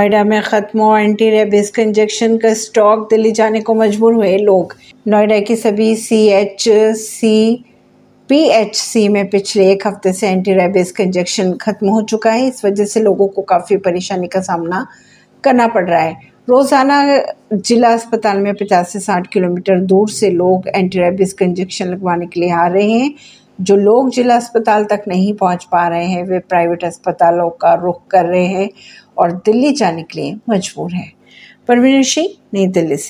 नोएडा में खत्म हुआ एंटी रेबिस का इंजेक्शन का स्टॉक दिल्ली जाने को मजबूर हुए लोग। नोएडा की सभी C H C P H C में पिछले एक हफ़्ते से एंटी रेबिस का इंजेक्शन खत्म हो चुका है। इस वजह से लोगों को काफ़ी परेशानी का सामना करना पड़ रहा है। रोज़ाना जिला अस्पताल में पचास से साठ किलोमीटर दूर से लोग एंटी रेबिस का इंजेक्शन लगवाने के लिए आ रहे हैं। जो लोग जिला अस्पताल तक नहीं पहुँच पा रहे हैं, वे प्राइवेट अस्पतालों का रुख कर रहे हैं और दिल्ली जाने के लिए मजबूर हैं। परवीन सिंह, नई दिल्ली से।